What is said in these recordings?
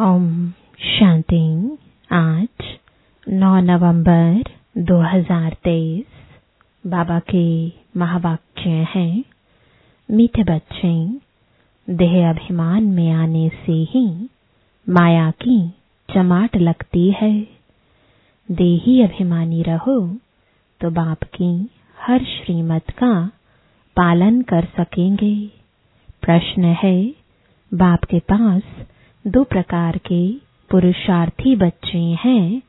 ओम शांति आज 9 नवंबर 2023 बाबा के महावाक्य हैं, मीठे बच्चे, देह अभिमान में आने से ही माया की चमाट लगती है। देही अभिमानी रहो तो बाप की हर श्रीमत का पालन कर सकेंगे। प्रश्न है, बाप के पास दो प्रकार के पुरुषार्थी बच्चे हैं।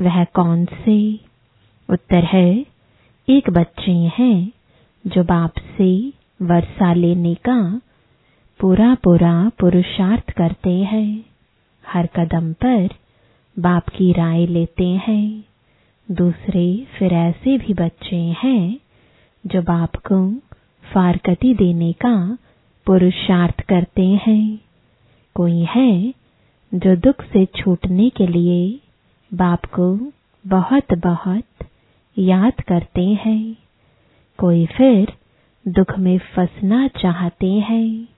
वह कौन से? उत्तर है, एक बच्चे हैं जो बाप से वर्षा लेने का पूरा पूरा पुरुषार्थ करते हैं। हर कदम पर बाप की राय लेते हैं। दूसरे फिर ऐसे भी बच्चे हैं जो बाप को फारकती देने का पुरुषार्थ करते हैं। कोई है जो दुख से छूटने के लिए बाप को बहुत बहुत याद करते हैं। कोई फिर दुख में फंसना चाहते हैं।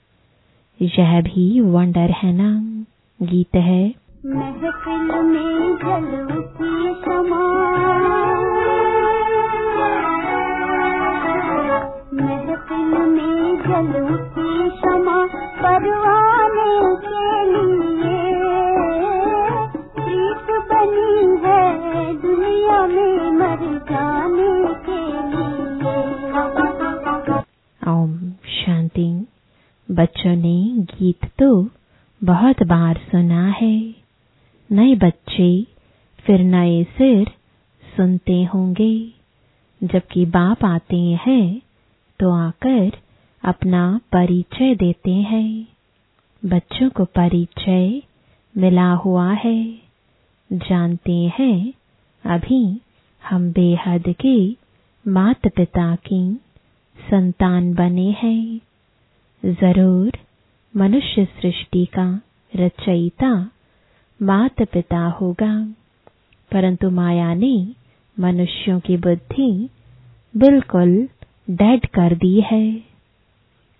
यह भी वंडर है ना, गीत है। महफिल में जलती समा महफिल में जलती क्षमा परवाने के लिए। प्रीत बनी है दुनिया में मर जाने के लिए। ओम शांति। बच्चों ने गीत तो बहुत बार सुना है। नए बच्चे फिर नए सिर सुनते होंगे। जबकि बाप आते हैं तो आकर अपना परिचय देते हैं। बच्चों को परिचय मिला हुआ है। जानते हैं, अभी हम बेहद के माता पिता की संतान बने हैं। ज़रूर मनुष्य सृष्टि का रचयिता माता पिता होगा। परंतु माया ने मनुष्यों की बुद्धि बिल्कुल डेड कर दी है।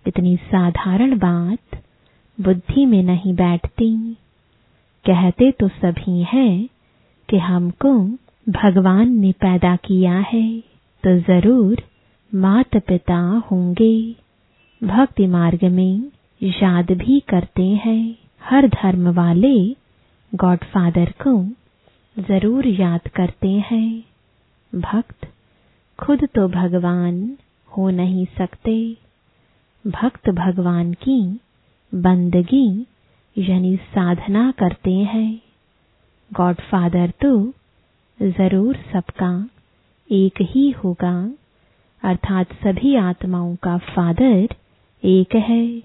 इतनी साधारण बात बुद्धि में नहीं बैठती। कहते तो सभी हैं कि हमको भगवान ने पैदा किया है तो ज़रूर माता पिता होंगे। भक्ति मार्ग में याद भी करते हैं। हर धर्म वाले गॉडफादर को ज़रूर याद करते हैं। भक्त, खुद तो भगवान हो नहीं सकते। भक्त भगवान की बंदगी, यानी साधना करते हैं। गॉडफादर तो ज़रूर सबका एक ही होगा, अर्थात सभी आत्माओं का फादर एक है।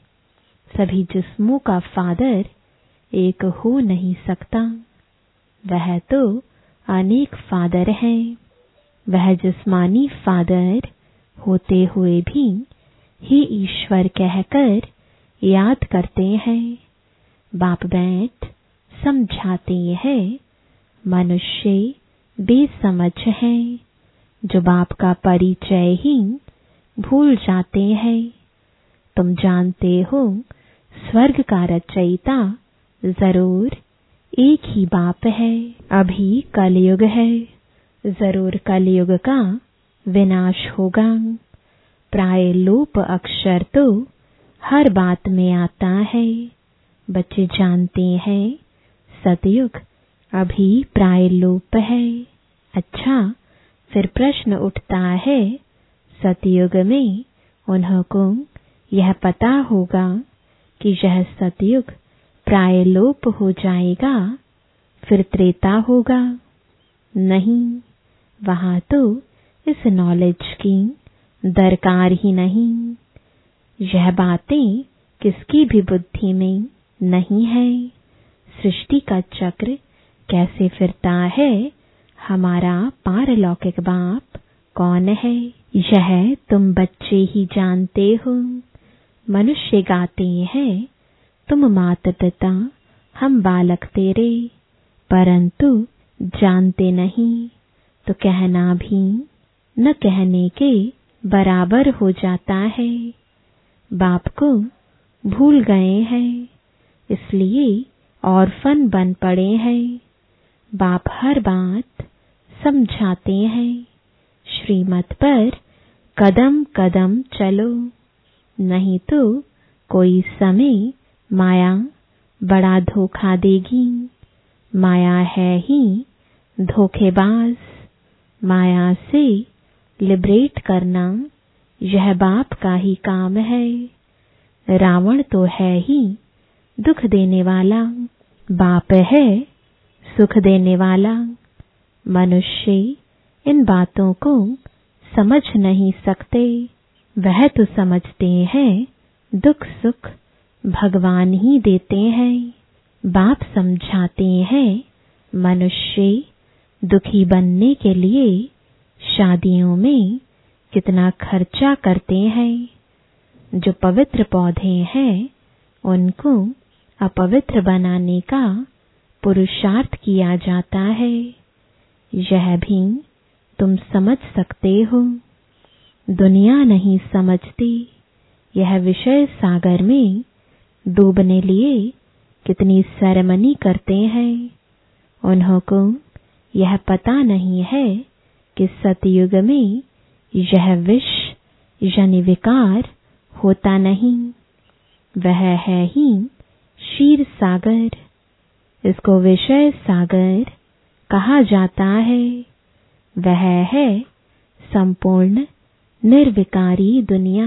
सभी जिस्मों का फादर एक हो नहीं सकता। वह तो अनेक फादर हैं। वह जिस्मानी फादर होते हुए भी ही ईश्वर कहकर याद करते हैं। बाप बैठ समझाते हैं मनुष्य बेसमझ हैं। जो बाप का परिचय ही भूल जाते हैं। तुम जानते हो, स्वर्ग का रचयिता ज़रूर एक ही बाप है। अभी कलयुग है। ज़रूर कलयुग का विनाश होगा। प्राय लोप अक्षर तो हर बात में आता है। बच्चे जानते हैं, सतयुग अभी प्राय लोप है। अच्छा फिर प्रश्न उठता है, सतयुग में उन्हों को यह पता होगा कि यह सतयुग प्राय लोप हो जाएगा, फिर त्रेता होगा। नहीं, वहाँ तो इस नॉलेज की दरकार ही नहीं। यह बातें किसकी भी बुद्धि में नहीं है। सृष्टि का चक्र कैसे फिरता है? हमारा पारलौकिक बाप कौन है? यह तुम बच्चे ही जानते हो। मनुष्य गाते हैं, तुम मात पिता हम बालक तेरे, परंतु जानते नहीं। तो कहना भी न कहने के बराबर हो जाता है। बाप को भूल गए हैं, इसलिए ऑर्फन बन पड़े हैं। बाप हर बात समझाते हैं। श्रीमत पर कदम कदम चलो, नहीं तो कोई समय माया बड़ा धोखा देगी। माया है ही धोखेबाज, माया से लिबरेट करना यह बाप का ही काम है। रावण तो है ही दुख देने वाला। बाप है सुख देने वाला। मनुष्य इन बातों को समझ नहीं सकते। वह तो समझते हैं, दुख सुख भगवान ही देते हैं। बाप समझाते हैं, मनुष्य दुखी बनने के लिए शादियों में कितना खर्चा करते हैं, जो पवित्र पौधे हैं, उनको अपवित्र बनाने का पुरुषार्थ किया जाता है। यह भी तुम समझ सकते हो। दुनिया नहीं समझती, यह विषय सागर में डूबने लिए कितनी सेरेमनी करते हैं। उन्हों को यह पता नहीं है कि सतयुग में यह विष, यानी विकार, होता नहीं। वह है ही शीर सागर। इसको विषय सागर कहा जाता है। वह है संपूर्ण, निर्विकारी दुनिया।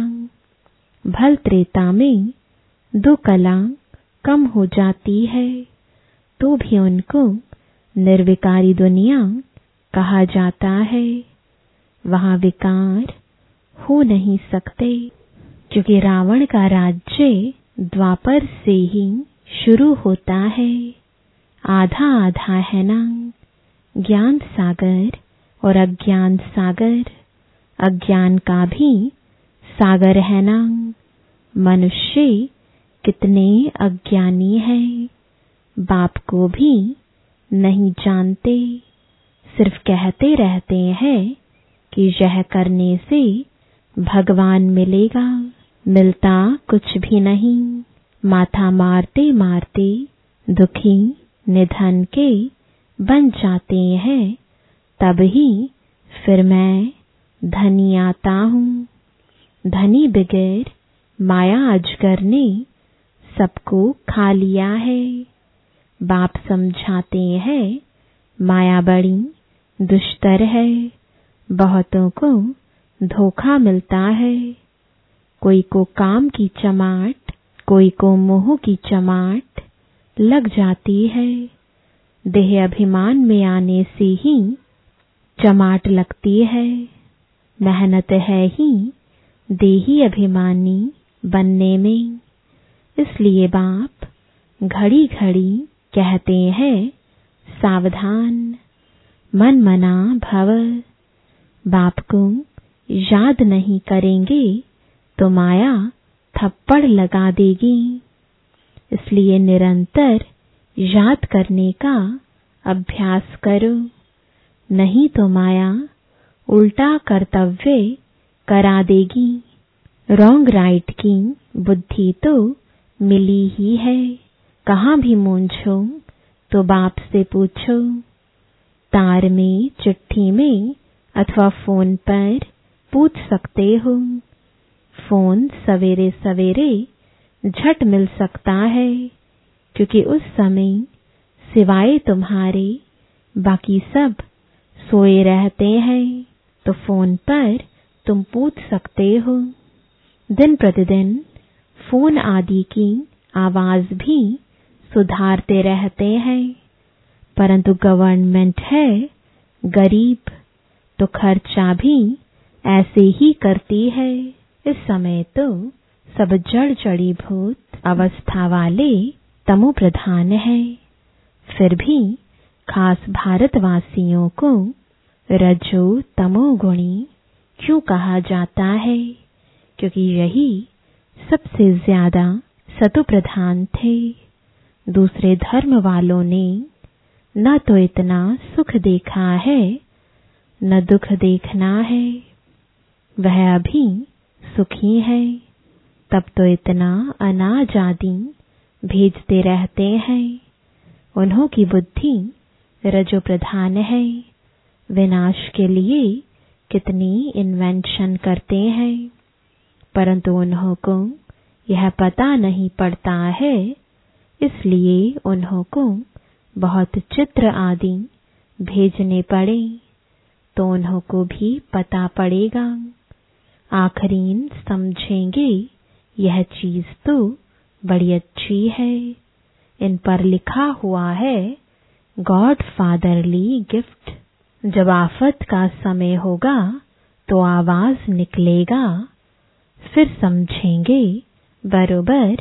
भल त्रेता में दो कला कम हो जाती है। तो भी उनको निर्विकारी दुनिया कहा जाता है, वहाँ विकार हो नहीं सकते। क्योंकि रावण का राज्य द्वापर से ही शुरू होता है। आधा आधा है ना ज्ञान सागर और अज्ञान सागर। अज्ञान का भी सागर है ना मनुष्य कितने अज्ञानी हैं, बाप को भी नहीं जानते। सिर्फ़ कहते रहते हैं कि यह करने से भगवान मिलेगा, मिलता कुछ भी नहीं। माथा मारते मारते दुखी निधन के बन जाते हैं। तब ही फिर मैं धनी आता हूँ। धनी बगैर माया अजगर ने सबको खा लिया है। बाप समझाते हैं, माया बड़ी दुष्तर है। बहुतों को धोखा मिलता है। कोई को काम की चमाट, कोई को मोह की चमाट लग जाती है। देह अभिमान में आने से ही चमाट लगती है। मेहनत है ही देही अभिमानी बनने में। इसलिए बाप घड़ी घड़ी कहते हैं, सावधान। मन मना भव। बाप को याद नहीं करेंगे तो माया थप्पड़ लगा देगी। इसलिए निरंतर याद करने का अभ्यास करो। नहीं तो माया उल्टा कर्तव्य करा देगी। रॉन्ग राइट की बुद्धि तो मिली ही है। कहाँ भी मूंझो तो बाप से पूछो। तार में, चिट्ठी में, अथवा फ़ोन पर पूछ सकते हो। फ़ोन सवेरे सवेरे झट मिल सकता है, क्योंकि उस समय सिवाय तुम्हारे बाकी सब सोए रहते हैं तो फ़ोन पर तुम पूछ सकते हो। दिन प्रतिदिन फ़ोन आदि की आवाज़ भी सुधारते रहते हैं। परंतु गवर्नमेंट है, गरीब तो खर्चा भी ऐसे ही करती है। इस समय तो सब जड़ जड़ीभूत अवस्था वाले तमो प्रधान है। फिर भी खास भारतवासियों को रजो तमो गुणी क्यों कहा जाता है? क्योंकि यही सबसे ज़्यादा सतु प्रधान थे। दूसरे धर्म वालों ने न तो इतना सुख देखा है, न दुख देखना है। वह अभी सुखी है, तब तो इतना अनाज आदि भेजते रहते हैं। उन्हों की बुद्धि रजो प्रधान है। विनाश के लिए कितनी इन्वेंशन करते हैं। परंतु उन्हों को यह पता नहीं पड़ता है, इसलिए उन्हों को बहुत चित्र आदि भेजने पड़े तो उन्हों को भी पता पड़ेगा। आखरीन समझेंगे, यह चीज़ तो बड़ी अच्छी है। इन पर लिखा हुआ है गॉड फादरली गिफ्ट। जब आफत का समय होगा तो आवाज़ निकलेगा। फिर समझेंगे, बरोबर,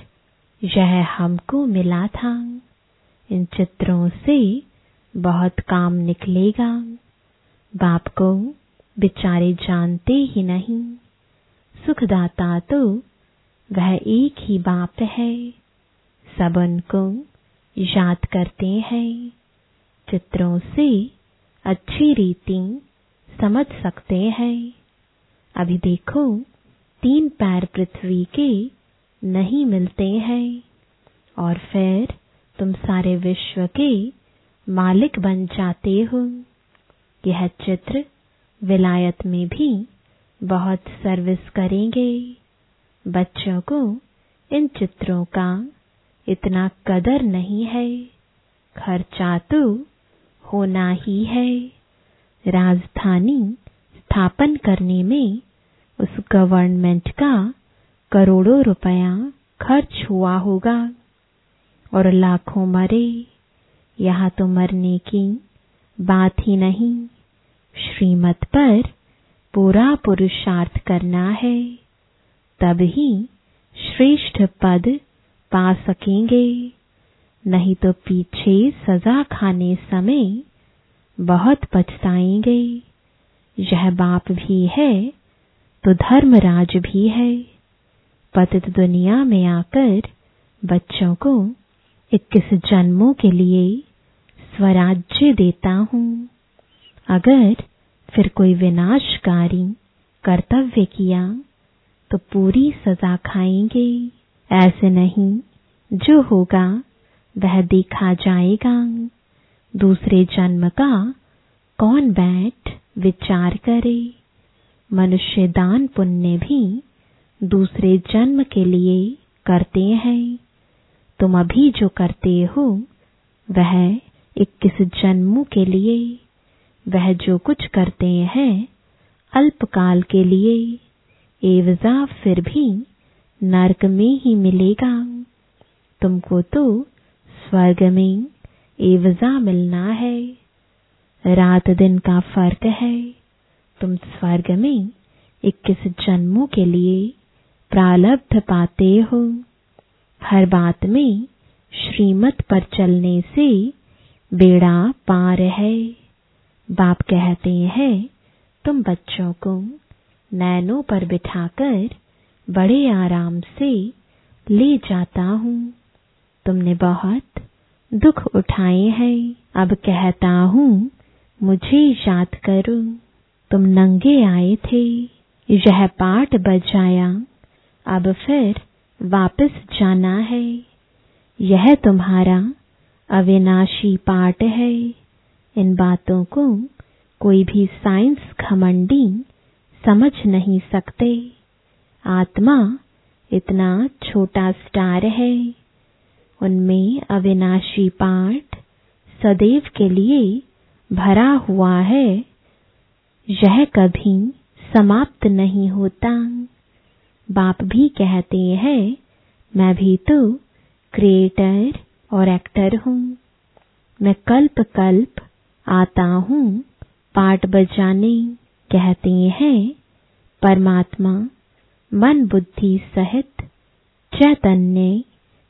यह हमको मिला था। इन चित्रों से बहुत काम निकलेगा। बाप को बेचारे जानते ही नहीं। सुखदाता तो वह एक ही बाप है। सब उनको याद करते हैं। चित्रों से अच्छी रीति समझ सकते हैं। अभी देखो, तीन पैर पृथ्वी के नहीं मिलते हैं। और फिर तुम सारे विश्व के मालिक बन जाते हो। यह चित्र विलायत में भी बहुत सर्विस करेंगे। बच्चों को इन चित्रों का इतना कदर नहीं है। खर्चा तो होना ही है। राजधानी स्थापन करने में उस गवर्नमेंट का करोड़ों रुपया खर्च हुआ होगा। और लाखों मरे। यहाँ तो मरने की बात ही नहीं। श्रीमत पर पूरा पुरुषार्थ करना है। तब ही श्रेष्ठ पद पा सकेंगे। नहीं तो पीछे सजा खाने समय बहुत पछताएँगे। यह बाप भी है तो धर्मराज भी है। पतित दुनिया में आकर बच्चों को इक्कीस जन्मों के लिए स्वराज्य देता हूँ। अगर फिर कोई विनाशकारी कर्तव्य किया तो पूरी सजा खाएँगे। ऐसे नहीं, जो होगा, वह देखा जाएगा। दूसरे जन्म का कौन बैठ विचार करे? मनुष्य दान पुण्य भी दूसरे जन्म के लिए करते हैं। तुम अभी जो करते हो, वह इक्कीस जन्मों के लिए, वह जो कुछ करते हैं, अल्पकाल के लिए एवजा फिर भी नरक में ही मिलेगा। तुमको तो स्वर्ग में एवजा मिलना है। रात दिन का फ़र्क है, तुम स्वर्ग में इक्कीस जन्मों के लिए प्रालब्ध पाते हो। हर बात में श्रीमत पर चलने से बेड़ा पार है। बाप कहते हैं, तुम बच्चों को नैनों पर बिठाकर बड़े आराम से ले जाता हूँ। तुमने बहुत दुख उठाए हैं। अब कहता हूँ, मुझे याद करो, तुम नंगे आए थे। यह पाठ बजाया। अब फिर वापस जाना है। यह तुम्हारा अविनाशी पाठ है। इन बातों को कोई भी साइंस घमंडी समझ नहीं सकते। आत्मा इतना छोटा स्टार है। उनमें अविनाशी पाठ सदैव के लिए भरा हुआ है। यह कभी समाप्त नहीं होता। बाप भी कहते हैं, मैं भी तो क्रिएटर और एक्टर हूँ। मैं कल्प कल्प आता हूँ, पाठ बजाने कहते हैं, परमात्मा, मन बुद्धि सहित चैतन्य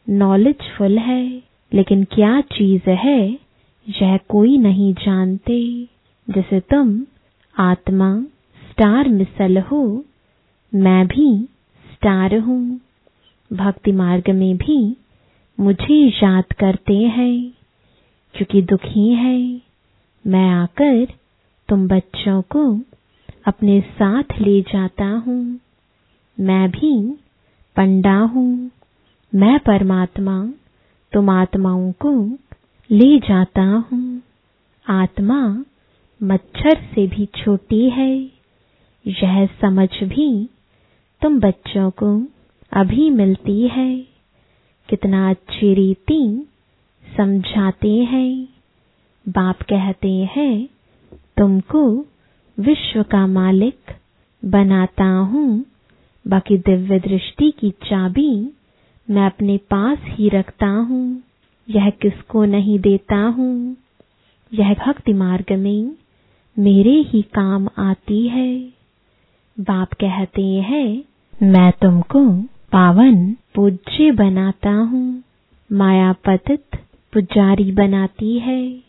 नॉलेजफुल है। लेकिन क्या चीज़ है, यह कोई नहीं जानते। जैसे तुम आत्मा स्टार मिसल हो, मैं भी स्टार हूँ। भक्ति मार्ग में भी मुझे याद करते हैं। क्योंकि दुखी है, मैं आकर तुम बच्चों को अपने साथ ले जाता हूँ। मैं भी पंडा हूँ। मैं परमात्मा, तुम आत्माओं को ले जाता हूँ। आत्मा मच्छर से भी छोटी है, यह समझ भी तुम बच्चों को अभी मिलती है। कितना अच्छी रीति समझाते हैं। बाप कहते हैं, तुमको विश्व का मालिक बनाता हूँ। बाकी दिव्य दृष्टि की चाबी मैं अपने पास ही रखता हूँ। यह किसको नहीं देता हूँ? यह भक्ति मार्ग में मेरे ही काम आती है। बाप कहते हैं, मैं तुमको पावन पूज्य बनाता हूँ माया पतित पुजारी बनाती है।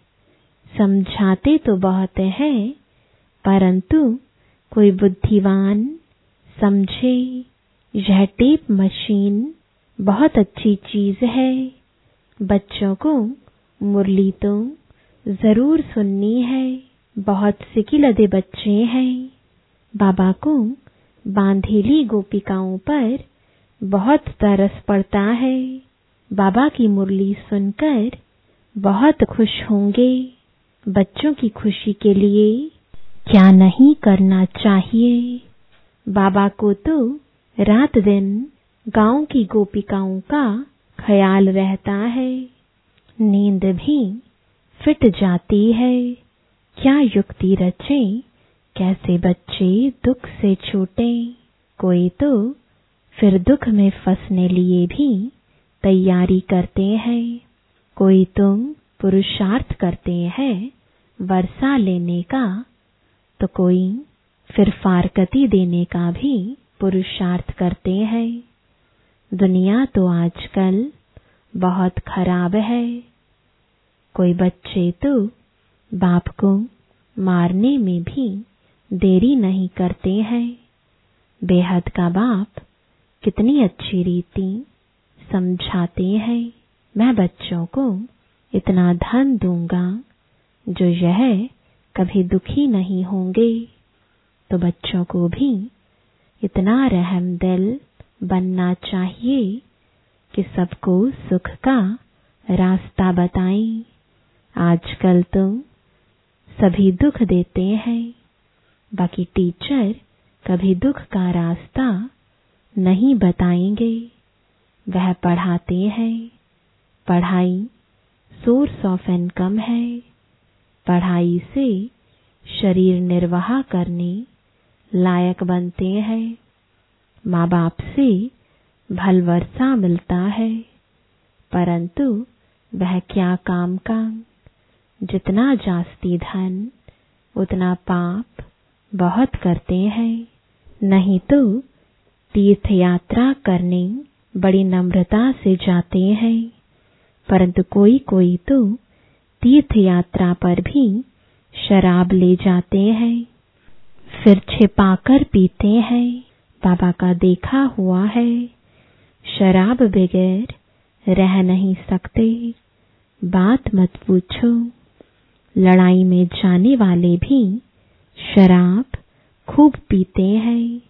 समझाते तो बहुत है, परंतु कोई बुद्धिवान, समझे, यह टेप मशीन बहुत अच्छी चीज़ है। बच्चों को मुरली तो ज़रूर सुननी है, बहुत सिकिलदे बच्चे हैं। बाबा को बांधेली गोपिकाओं पर बहुत तरस पड़ता है। बाबा की मुरली सुनकर बहुत खुश होंगे बच्चों की खुशी के लिए। क्या नहीं करना चाहिए? बाबा को तो रात दिन गाँव की गोपिकाओं का ख्याल रहता है। नींद भी फिट जाती है। क्या युक्ति रचे कैसे बच्चे दुख से छूटे? कोई तो फिर दुख में फंसने लिए भी तैयारी करते हैं। कोई तुम पुरुषार्थ करते हैं वर्षा लेने का तो कोई फिर फारकती देने का भी पुरुषार्थ करते हैं। दुनिया तो आजकल बहुत खराब है। कोई बच्चे तो बाप को मारने में भी देरी नहीं करते हैं। बेहद का बाप कितनी अच्छी रीति समझाते हैं। मैं बच्चों को इतना धन दूँगा जो यह कभी दुखी नहीं होंगे। तो बच्चों को भी इतना रहम दिल बनना चाहिए कि सबको सुख का रास्ता बताएँ। आजकल तो सभी दुख देते हैं। बाकी टीचर कभी दुख का रास्ता नहीं बताएँगे। वह पढ़ाते हैं। पढ़ाई सोर्स ऑफ़ इनकम है। पढ़ाई से शरीर निर्वाह करने लायक बनते हैं। माँ बाप से भलवर्षा मिलता है। परंतु वह क्या काम का जितना जास्ती धन, उतना पाप बहुत करते हैं। नहीं तो तीर्थ यात्रा करने बड़ी नम्रता से जाते हैं। परंतु कोई कोई तो तीर्थ यात्रा पर भी शराब ले जाते हैं। फिर छिपाकर पीते हैं। बाबा का देखा हुआ है। शराब बगैर रह नहीं सकते। बात मत पूछो। लड़ाई में जाने वाले भी शराब खूब पीते हैं।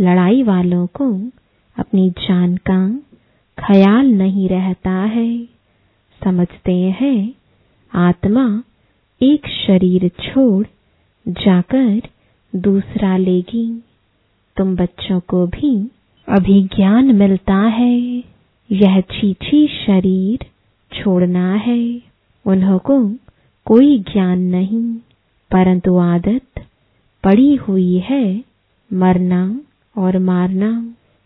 लड़ाई वालों को अपनी जान का ख्याल नहीं रहता है। समझते हैं, आत्मा एक शरीर छोड़ जाकर दूसरा लेगी। तुम बच्चों को भी अभी ज्ञान मिलता है। यह छीछी शरीर छोड़ना है। उन्हों को कोई ज्ञान नहीं। परंतु आदत पड़ी हुई है मरना और मारना।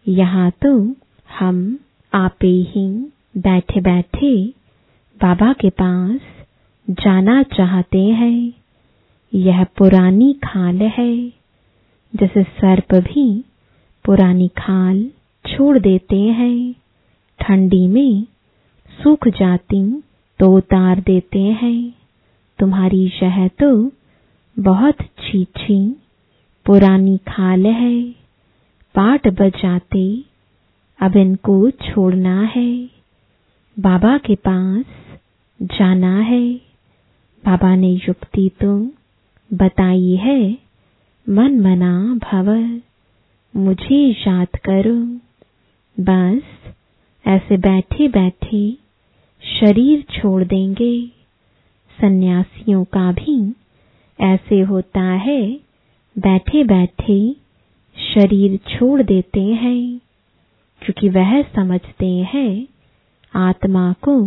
यहाँ तो हम आपे ही बैठे बैठे बाबा के पास जाना चाहते हैं। यह पुरानी खाल है, जैसे सर्प भी पुरानी खाल छोड़ देते हैं। ठंडी में सूख जाती तो उतार देते हैं। तुम्हारी यह तो बहुत छीछी पुरानी खाल है पाठ बजाते, अब इनको छोड़ना है। बाबा के पास जाना है। बाबा ने युक्ति तो बताई है, मन मना भव, मुझे याद करो। बस ऐसे बैठे बैठे शरीर छोड़ देंगे। सन्यासियों का भी ऐसे होता है। बैठे बैठे शरीर छोड़ देते हैं, क्योंकि वह समझते हैं, आत्मा को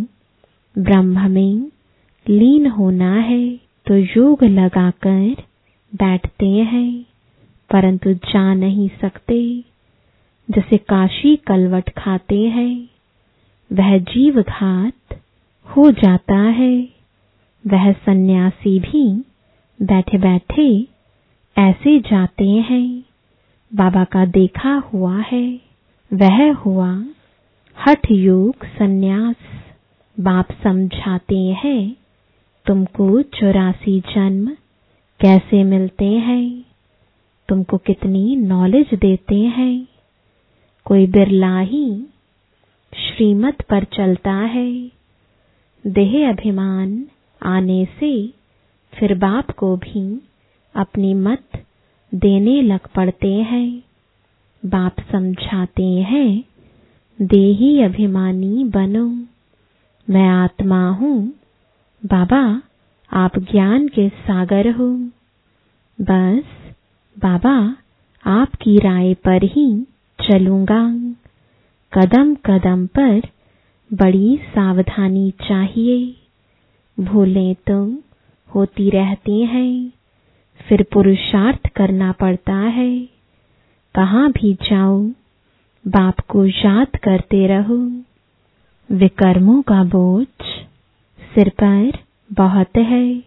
ब्रह्म में लीन होना है तो योग लगाकर बैठते हैं, परंतु जा नहीं सकते। जैसे काशी कलवट खाते हैं, वह जीव घात हो जाता है। वह सन्यासी भी बैठे बैठे ऐसे जाते हैं। बाबा का देखा हुआ है, वह हुआ हठ योग सन्यास। बाप समझाते हैं, तुमको चौरासी जन्म कैसे मिलते हैं? तुमको कितनी नॉलेज देते हैं? कोई बिरला ही श्रीमत पर चलता है। देह अभिमान आने से फिर बाप को भी अपनी मत देने लग पड़ते हैं। बाप समझाते हैं देही अभिमानी बनो। मैं आत्मा हूँ। बाबा, आप ज्ञान के सागर हो। बस, बाबा, आपकी राय पर ही चलूँगा। कदम कदम पर बड़ी सावधानी चाहिए। भूलें तो होती रहती हैं। फिर पुरुषार्थ करना पड़ता है। कहाँ भी जाओ बाप को याद करते रहो। विकर्मों का बोझ सिर पर बहुत है।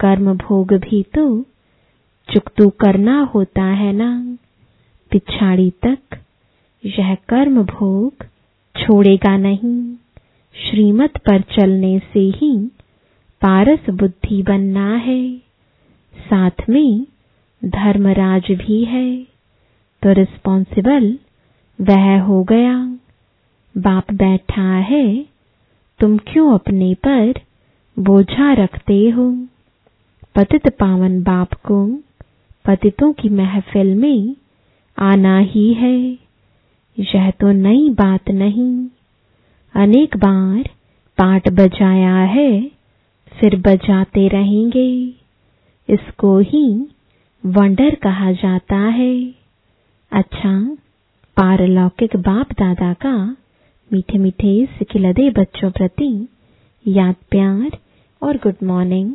कर्म भोग भी तो चुकतू करना होता है ना। पिछाड़ी तक यह कर्म भोग छोड़ेगा नहीं। श्रीमत पर चलने से ही पारस बुद्धि बनना है। साथ में धर्मराज भी है। तो रिस्पॉन्सिबल वह हो गया। बाप बैठा है, तुम क्यों अपने पर बोझा रखते हो? पतित पावन बाप को पतितों की महफिल में आना ही है। यह तो नई बात नहीं। अनेक बार पाठ बजाया है। फिर बजाते रहेंगे। इसको ही वंडर कहा जाता है। अच्छा पारलौकिक बाप दादा का मीठे मीठे सिखिलदे बच्चों प्रति याद प्यार और गुड मॉर्निंग।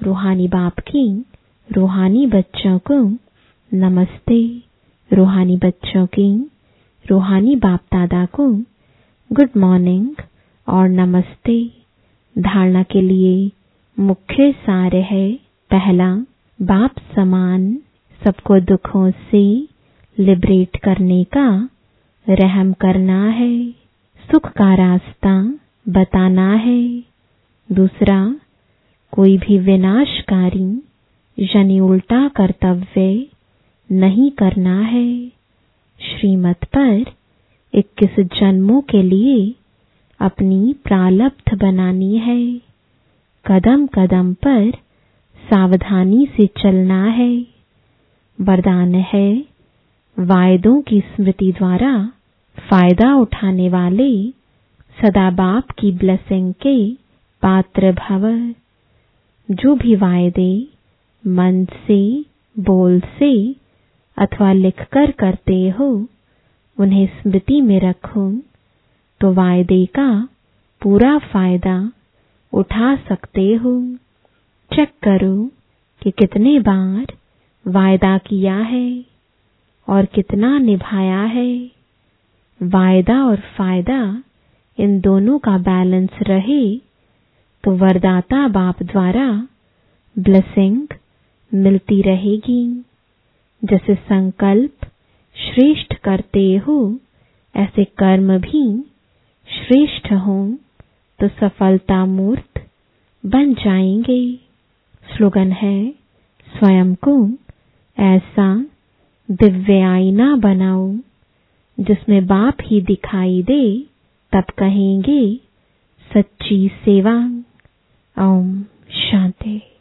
रूहानी बाप की रूहानी बच्चों को नमस्ते। रूहानी बच्चों की रूहानी बाप दादा को गुड मॉर्निंग और नमस्ते। धारणा के लिए मुख्य सार है पहला, बाप समान सबको दुखों से लिबरेट करने का रहम करना है, सुख का रास्ता बताना है। दूसरा, कोई भी विनाशकारी यानी उल्टा कर्तव्य नहीं करना है। श्रीमत पर 21 जन्मों के लिए अपनी प्रालब्ध बनानी है। कदम कदम पर सावधानी से चलना है। वरदान है वायदों की स्मृति द्वारा फ़ायदा उठाने वाले सदा बाप की ब्लेसिंग के पात्र भव। जो भी वायदे मन से, बोल से अथवा लिखकर करते हो, उन्हें स्मृति में रखो। तो वायदे का पूरा फ़ायदा उठा सकते हो। चेक करो कि कितने बार वायदा किया है और कितना निभाया है। वायदा और फ़ायदा इन दोनों का बैलेंस रहे तो वरदाता बाप द्वारा ब्लेसिंग मिलती रहेगी। जैसे संकल्प श्रेष्ठ करते हो, ऐसे कर्म भी श्रेष्ठ हो तो सफलता मूर्त बन जाएँगे। स्लोगन है, स्वयं को ऐसा दिव्य आईना बनाओ, जिसमें बाप ही दिखाई दे, तब कहेंगे, सच्ची सेवा। ओम शांति।